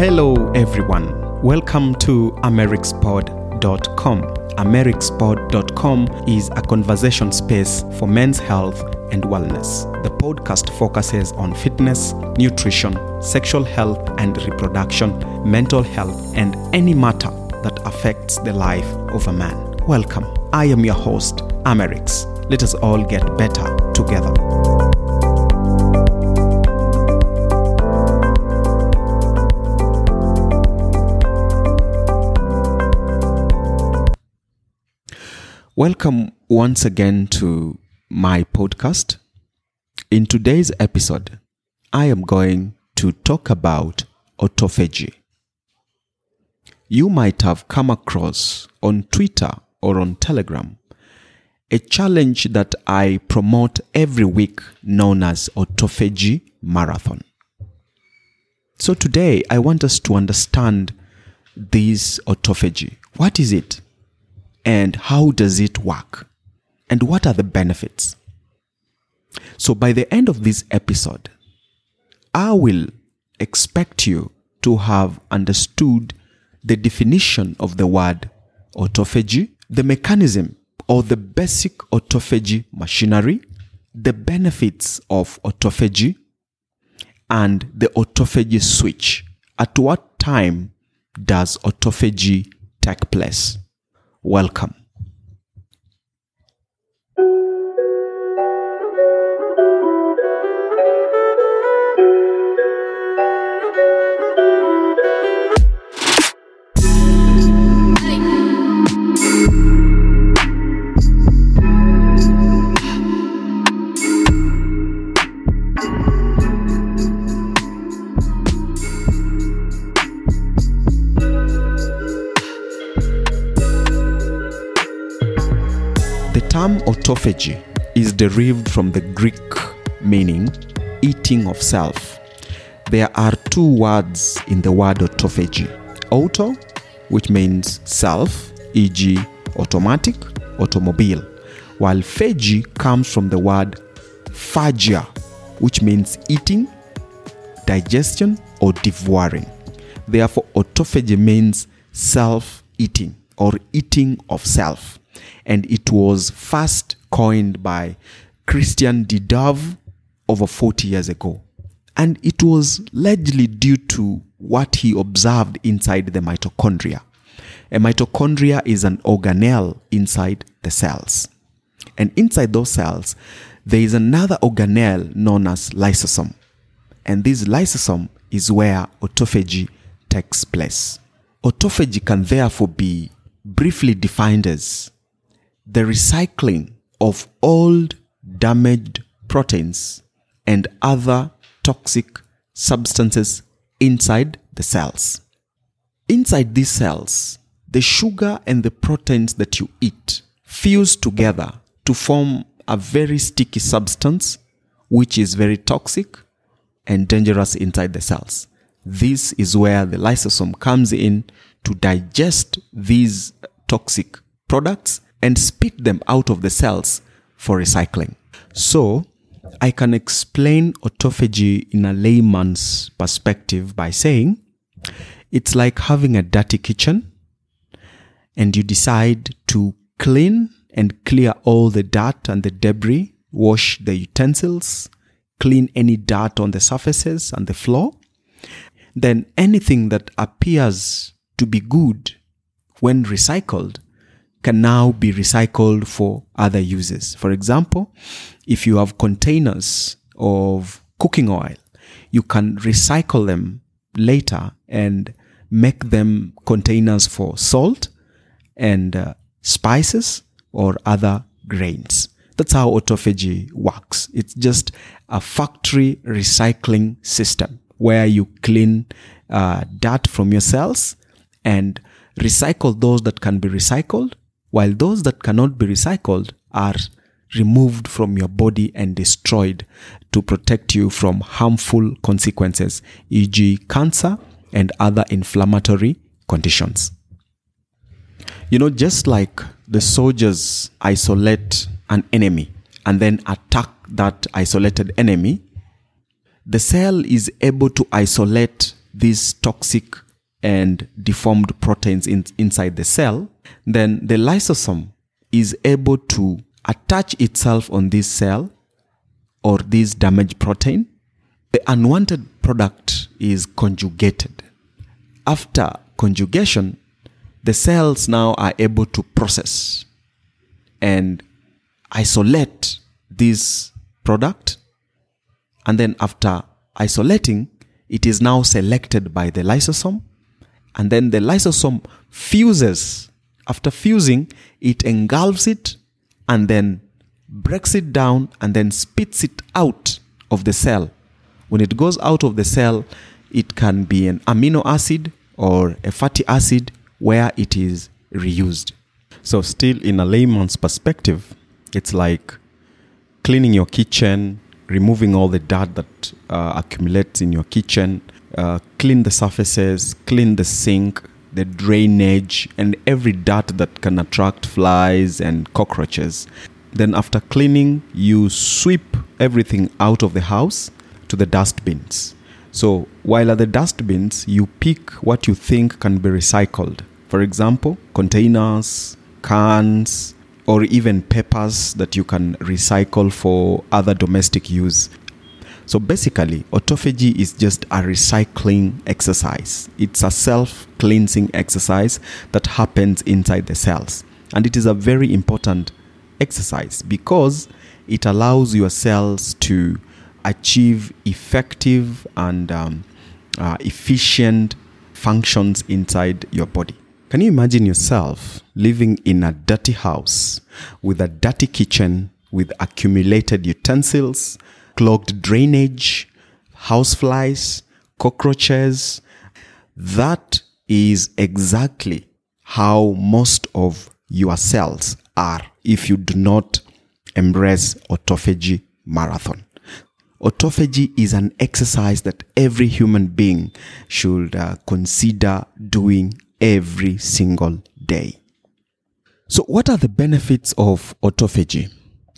Hello, everyone. Welcome to americspod.com. americspod.com is a conversation space for men's health and wellness. The podcast focuses on fitness, nutrition, sexual health and reproduction, mental health, and any matter that affects the life of a man. Welcome. I am your host, Amerix. Let us all get better together. Welcome once again to my podcast. In today's episode, I am going to talk about autophagy. You might have come across on Twitter or on Telegram a challenge that I promote every week known as Autophagy Marathon. So today I want us to understand this autophagy. What is it? And how does it work? And what are the benefits? So by the end of this episode, I will expect you to have understood the definition of the word autophagy, the mechanism or the basic autophagy machinery, the benefits of autophagy, and the autophagy switch. At what time does autophagy take place? Welcome. Autophagy is derived from the Greek meaning eating of self. There are two words in the word autophagy auto, which means self, e.g., automatic, automobile, while phagy comes from the word phagia, which means eating, digestion, or devouring. Therefore, autophagy means self eating or eating of self. And it was first coined by Christian de Duve over 40 years ago. And it was largely due to what he observed inside the mitochondria. A mitochondria is an organelle inside the cells. And inside those cells, there is another organelle known as lysosome. And this lysosome is where autophagy takes place. Autophagy can therefore be briefly defined as the recycling of old damaged proteins and other toxic substances inside the cells. Inside these cells, the sugar and the proteins that you eat fuse together to form a very sticky substance which is very toxic and dangerous inside the cells. This is where the lysosome comes in to digest these toxic products and spit them out of the cells for recycling. So, I can explain autophagy in a layman's perspective by saying it's like having a dirty kitchen and you decide to clean and clear all the dirt and the debris, wash the utensils, clean any dirt on the surfaces and the floor. Then anything that appears to be good when recycled can now be recycled for other uses. For example, if you have containers of cooking oil, you can recycle them later and make them containers for salt and uh, spices or other grains. That's how autophagy works. It's just a factory recycling system where you clean uh, dirt from your cells and recycle those that can be recycled while those that cannot be recycled are removed from your body and destroyed to protect you from harmful consequences, e.g., cancer and other inflammatory conditions. You know, just like the soldiers isolate an enemy and then attack that isolated enemy, the cell is able to isolate these toxic and deformed proteins in, inside the cell, then the lysosome is able to attach itself on this cell or this damaged protein. The unwanted product is conjugated. After conjugation, the cells now are able to process and isolate this product. And then after isolating, it is now selected by the lysosome. And then the lysosome fuses. After fusing, it engulfs it and then breaks it down and then spits it out of the cell. When it goes out of the cell, it can be an amino acid or a fatty acid where it is reused. So, still in a layman's perspective, it's like cleaning your kitchen, removing all the dirt that uh, accumulates in your kitchen, uh, clean the surfaces, clean the sink, the drainage, and every dirt that can attract flies and cockroaches. Then, after cleaning, you sweep everything out of the house to the dustbins. So, while at the dustbins, you pick what you think can be recycled. For example, containers, cans, or even papers that you can recycle for other domestic use. So basically, autophagy is just a recycling exercise. It's a self cleansing exercise that happens inside the cells. And it is a very important exercise because it allows your cells to achieve effective and um, uh, efficient functions inside your body. Can you imagine yourself living in a dirty house with a dirty kitchen with accumulated utensils, clogged drainage, houseflies, cockroaches? That is exactly how most of your cells are if you do not embrace autophagy marathon. Autophagy is an exercise that every human being should uh, consider doing every single day. So, what are the benefits of autophagy?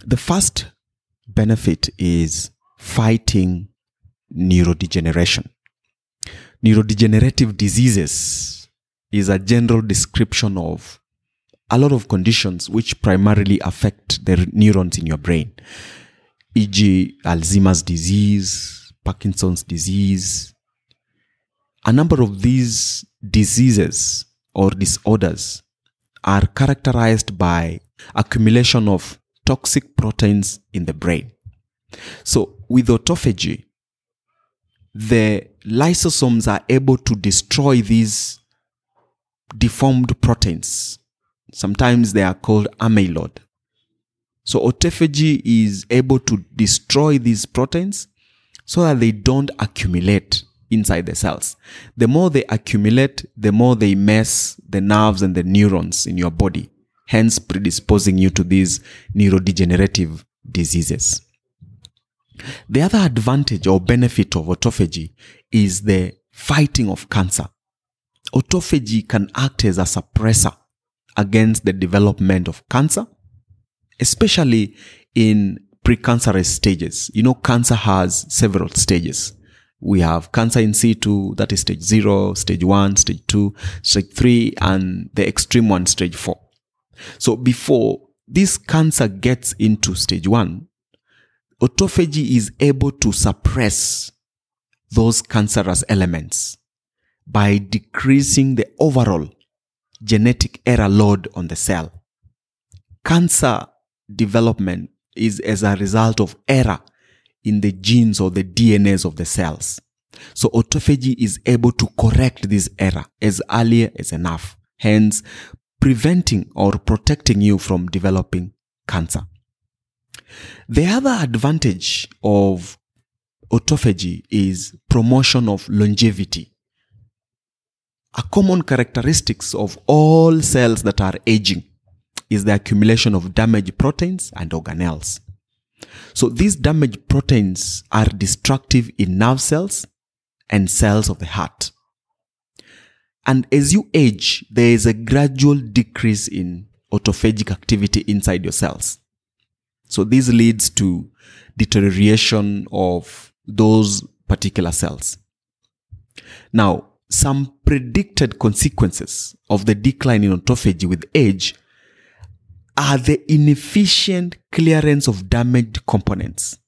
The first benefit is fighting neurodegeneration. Neurodegenerative diseases is a general description of a lot of conditions which primarily affect the neurons in your brain, e.g., Alzheimer's disease, Parkinson's disease. A number of these diseases or disorders are characterized by accumulation of toxic proteins in the brain. So, with autophagy, the lysosomes are able to destroy these deformed proteins. Sometimes they are called amyloid. So, autophagy is able to destroy these proteins so that they don't accumulate inside the cells. The more they accumulate, the more they mess the nerves and the neurons in your body, hence predisposing you to these neurodegenerative diseases. The other advantage or benefit of autophagy is the fighting of cancer. Autophagy can act as a suppressor against the development of cancer, especially in precancerous stages. You know, cancer has several stages. We have cancer in situ, that is stage zero, stage one, stage two, stage three, and the extreme one, stage four. So before this cancer gets into stage one, autophagy is able to suppress those cancerous elements by decreasing the overall genetic error load on the cell. Cancer development is as a result of error in the genes or the DNAs of the cells. So autophagy is able to correct this error as early as enough, hence preventing or protecting you from developing cancer. The other advantage of autophagy is promotion of longevity. A common characteristics of all cells that are aging is the accumulation of damaged proteins and organelles. So these damaged proteins are destructive in nerve cells and cells of the heart. And as you age, there is a gradual decrease in autophagic activity inside your cells. So this leads to deterioration of those particular cells. Now, some predicted consequences of the decline in autophagy with age are the inefficient clearance of damaged components.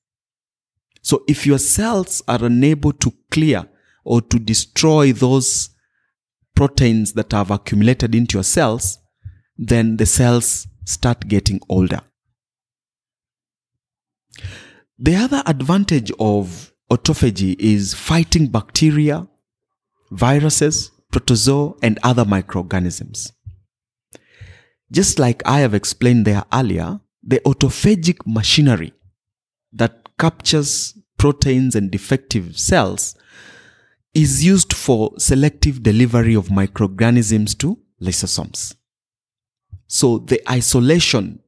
So if your cells are unable to clear or to destroy those proteins that have accumulated into your cells, then the cells start getting older. The other advantage of autophagy is fighting bacteria, viruses, protozoa, and other microorganisms. Just like I have explained there earlier, the autophagic machinery that captures proteins and defective cells is used for selective delivery of microorganisms to lysosomes. So the isolation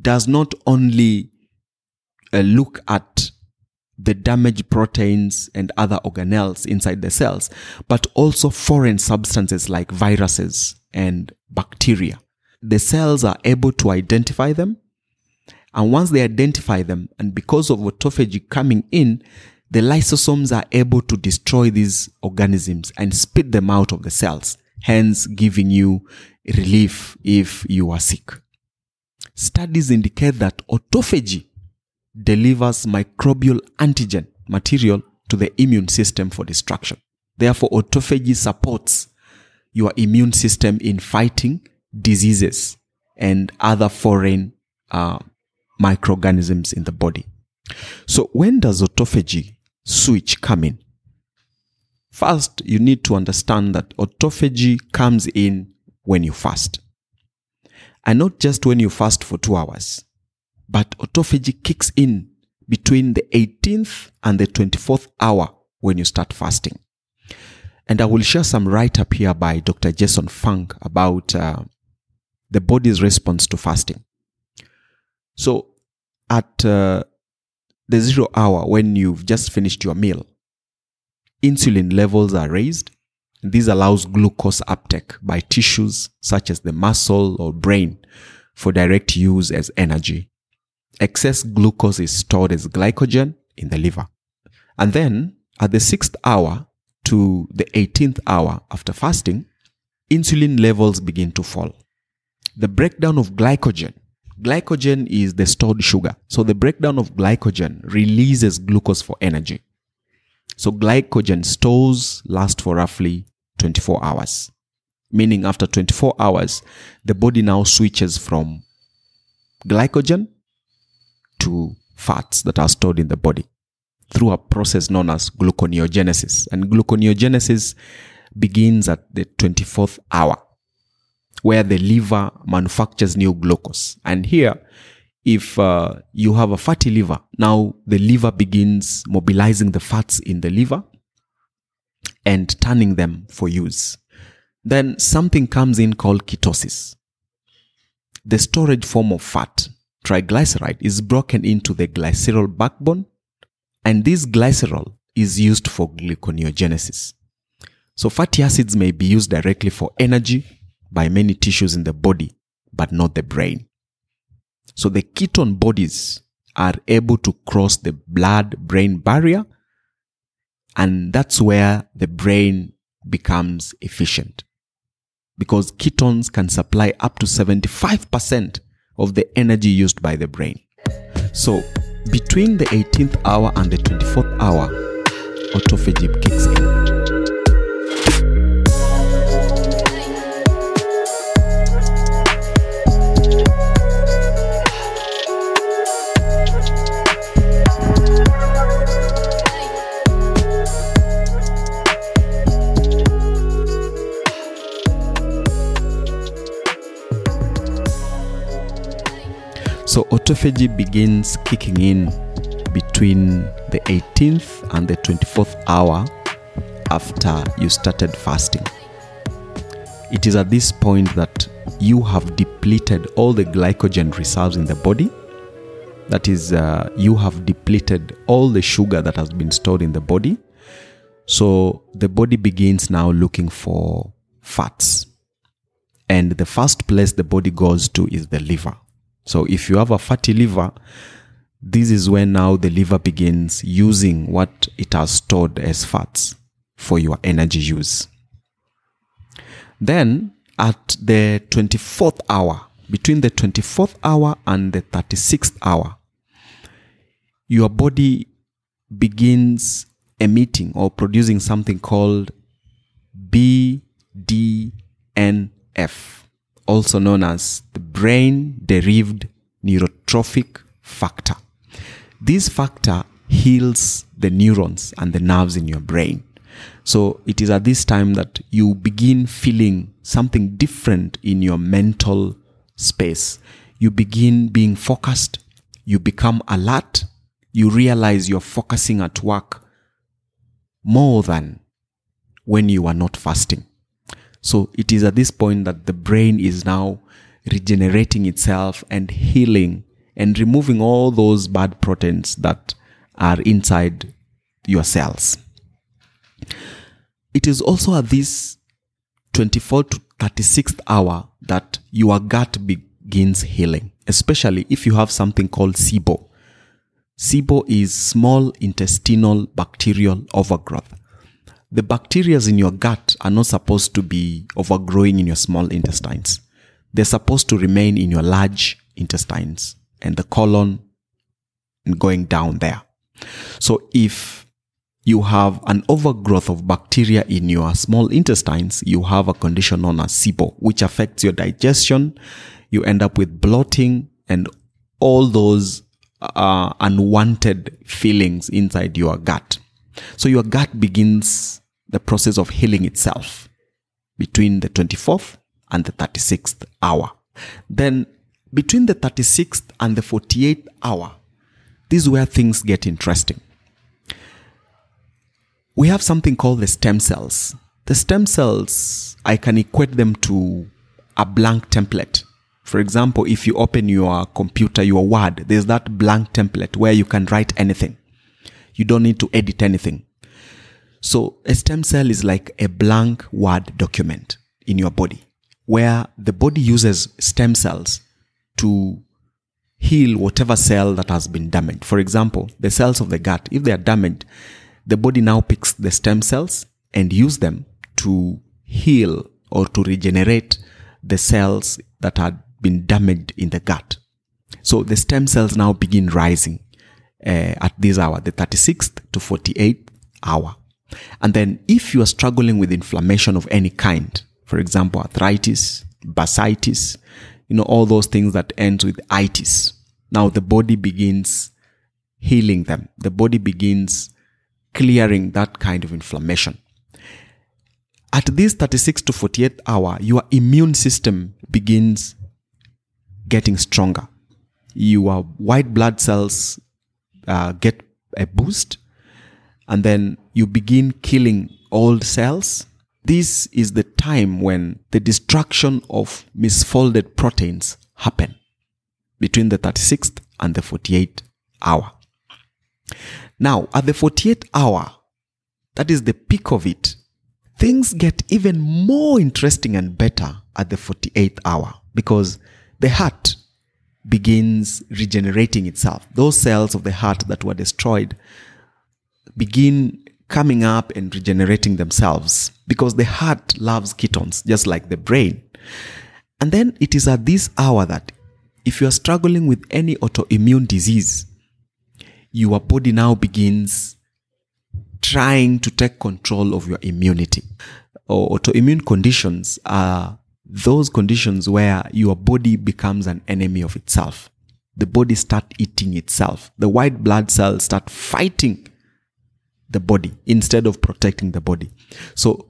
does not only uh, look at the damaged proteins and other organelles inside the cells, but also foreign substances like viruses and bacteria. The cells are able to identify them. And once they identify them, and because of autophagy coming in, the lysosomes are able to destroy these organisms and spit them out of the cells, hence giving you relief if you are sick. Studies indicate that autophagy delivers microbial antigen material to the immune system for destruction. Therefore, autophagy supports your immune system in fighting diseases and other foreign uh, microorganisms in the body. So, when does autophagy switch coming. First, you need to understand that autophagy comes in when you fast. And not just when you fast for two hours but autophagy kicks in between the 18th and the 24th hour when you start fasting. And I will share some write up here by Dr. Jason Fung about uh, the body's response to fasting. So, at uh, the zero hour, when you've just finished your meal, insulin levels are raised. This allows glucose uptake by tissues such as the muscle or brain for direct use as energy excess glucose is stored as glycogen in the liver. And then at the sixth hour to the 18th hour after fasting, insulin levels begin to fall. The breakdown of glycogen. Glycogen is the stored sugar. So the breakdown of glycogen releases glucose for energy. So glycogen stores last for roughly 24 hours. Meaning after 24 hours, the body now switches from glycogen to fats that are stored in the body through a process known as gluconeogenesis. And gluconeogenesis begins at the 24th hour, where the liver manufactures new glucose. And here, if uh, you have a fatty liver, now the liver begins mobilizing the fats in the liver and turning them for use. Then something comes in called ketosis, the storage form of fat triglyceride is broken into the glycerol backbone, and this glycerol is used for gluconeogenesis. So fatty acids may be used directly for energy by many tissues in the body, but not the brain. So the ketone bodies are able to cross the blood brain barrier, and that's where the brain becomes efficient. Because ketones can supply up to 75% of the energy used by the brain. So, between the 18th hour and the 24th hour, autophagy kicks in. Autophagy begins kicking in between the 18th and the 24th hour after you started fasting. It is at this point that you have depleted all the glycogen reserves in the body. That is, uh, you have depleted all the sugar that has been stored in the body. So the body begins now looking for fats. And the first place the body goes to is the liver. So if you have a fatty liver, this is where now the liver begins using what it has stored as fats for your energy use. Then at the 24th hour, between the 24th hour and the 36th hour, your body begins emitting or producing something called BDNF, also known as the brain derived neurotrophic factor. This factor heals the neurons and the nerves in your brain. So it is at this time that you begin feeling something different in your mental space. You begin being focused, you become alert, you realize you're focusing at work more than when you are not fasting. So it is at this point that the brain is now regenerating itself and healing and removing all those bad proteins that are inside your cells. It is also at this 24 to 36th hour that your gut begins healing, especially if you have something called SIBO. SIBO is small intestinal bacterial overgrowth. The bacteria in your gut are not supposed to be overgrowing in your small intestines. They're supposed to remain in your large intestines and the colon and going down there. So if you have an overgrowth of bacteria in your small intestines, you have a condition known as SIBO, which affects your digestion. You end up with bloating and all those uh, unwanted feelings inside your gut. So your gut begins the process of healing itself between the 24th and the 36th hour. Then between the 36th and the 48th hour, this is where things get interesting. We have something called the stem cells. The stem cells, I can equate them to a blank template. For example, if you open your computer, your Word, there's that blank template where you can write anything. You don't need to edit anything. So a stem cell is like a blank Word document in your body where the body uses stem cells to heal whatever cell that has been damaged. For example, the cells of the gut, if they are damaged, the body now picks the stem cells and use them to heal or to regenerate the cells that are been damaged in the gut. So the stem cells now begin rising uh, at this hour, the 36th to 48th hour. And then if you are struggling with inflammation of any kind, for example, arthritis, bursitis, you know, all those things that ends with itis. Now the body begins healing them. The body begins clearing that kind of inflammation. At this 36 to 48th hour, your immune system begins getting stronger. Your white blood cells uh, get a boost, and then you begin killing old cells. This is the time when the destruction of misfolded proteins happen between the 36th and the 48th hour. Now, at the 48th hour, that is the peak of it, things get even more interesting and better at the 48th hour because the heart begins regenerating itself. Those cells of the heart that were destroyed begin coming up and regenerating themselves because the heart loves ketones, just like the brain. And then it is at this hour that if you are struggling with any autoimmune disease, your body now begins trying to take control of your immunity. Or autoimmune conditions are those conditions where your body becomes an enemy of itself. The body start eating itself. The white blood cells start fighting the body instead of protecting the body. So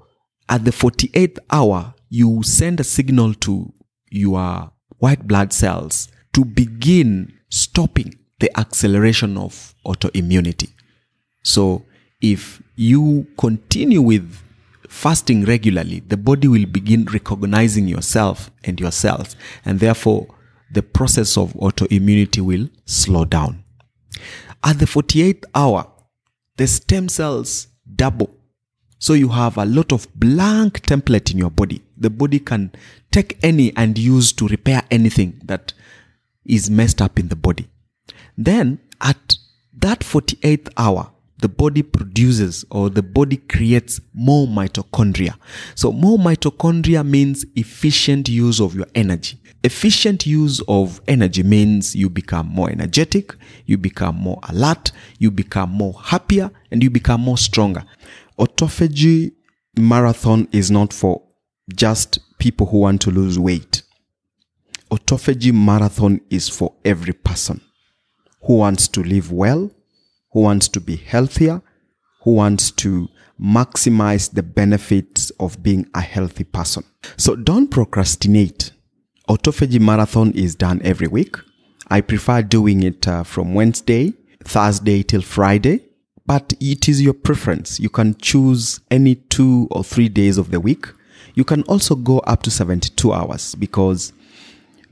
at the 48th hour, you send a signal to your white blood cells to begin stopping the acceleration of autoimmunity. So if you continue with fasting regularly, the body will begin recognizing yourself and yourself, and therefore the process of autoimmunity will slow down. At the 48th hour, the stem cells double. So you have a lot of blank template in your body. The body can take any and use to repair anything that is messed up in the body. Then at that 48th hour, the body produces or the body creates more mitochondria. So, more mitochondria means efficient use of your energy. Efficient use of energy means you become more energetic, you become more alert, you become more happier, and you become more stronger. Autophagy marathon is not for just people who want to lose weight. Autophagy marathon is for every person who wants to live well, who wants to be healthier, who wants to maximize the benefits of being a healthy person. So don't procrastinate. Autophagy marathon is done every week. I prefer doing it uh, from Wednesday, Thursday till Friday, but it is your preference. You can choose any two or three days of the week. You can also go up to 72 hours because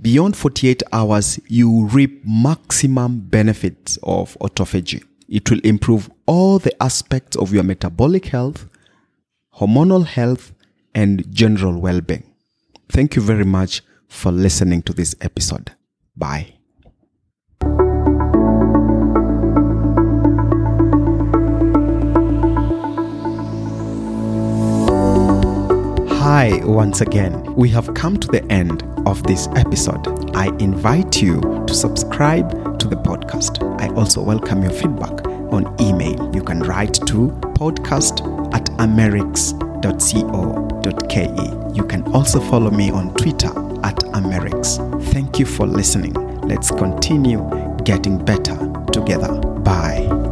beyond 48 hours, you reap maximum benefits of autophagy. It will improve all the aspects of your metabolic health, hormonal health, and general well being. Thank you very much for listening to this episode. Bye. Hi, once again. We have come to the end of this episode. I invite you to subscribe to the podcast. I also welcome your feedback on email. You can write to podcast at amerix.co.ke. You can also follow me on Twitter at Amerix. Thank you for listening. Let's continue getting better together. Bye.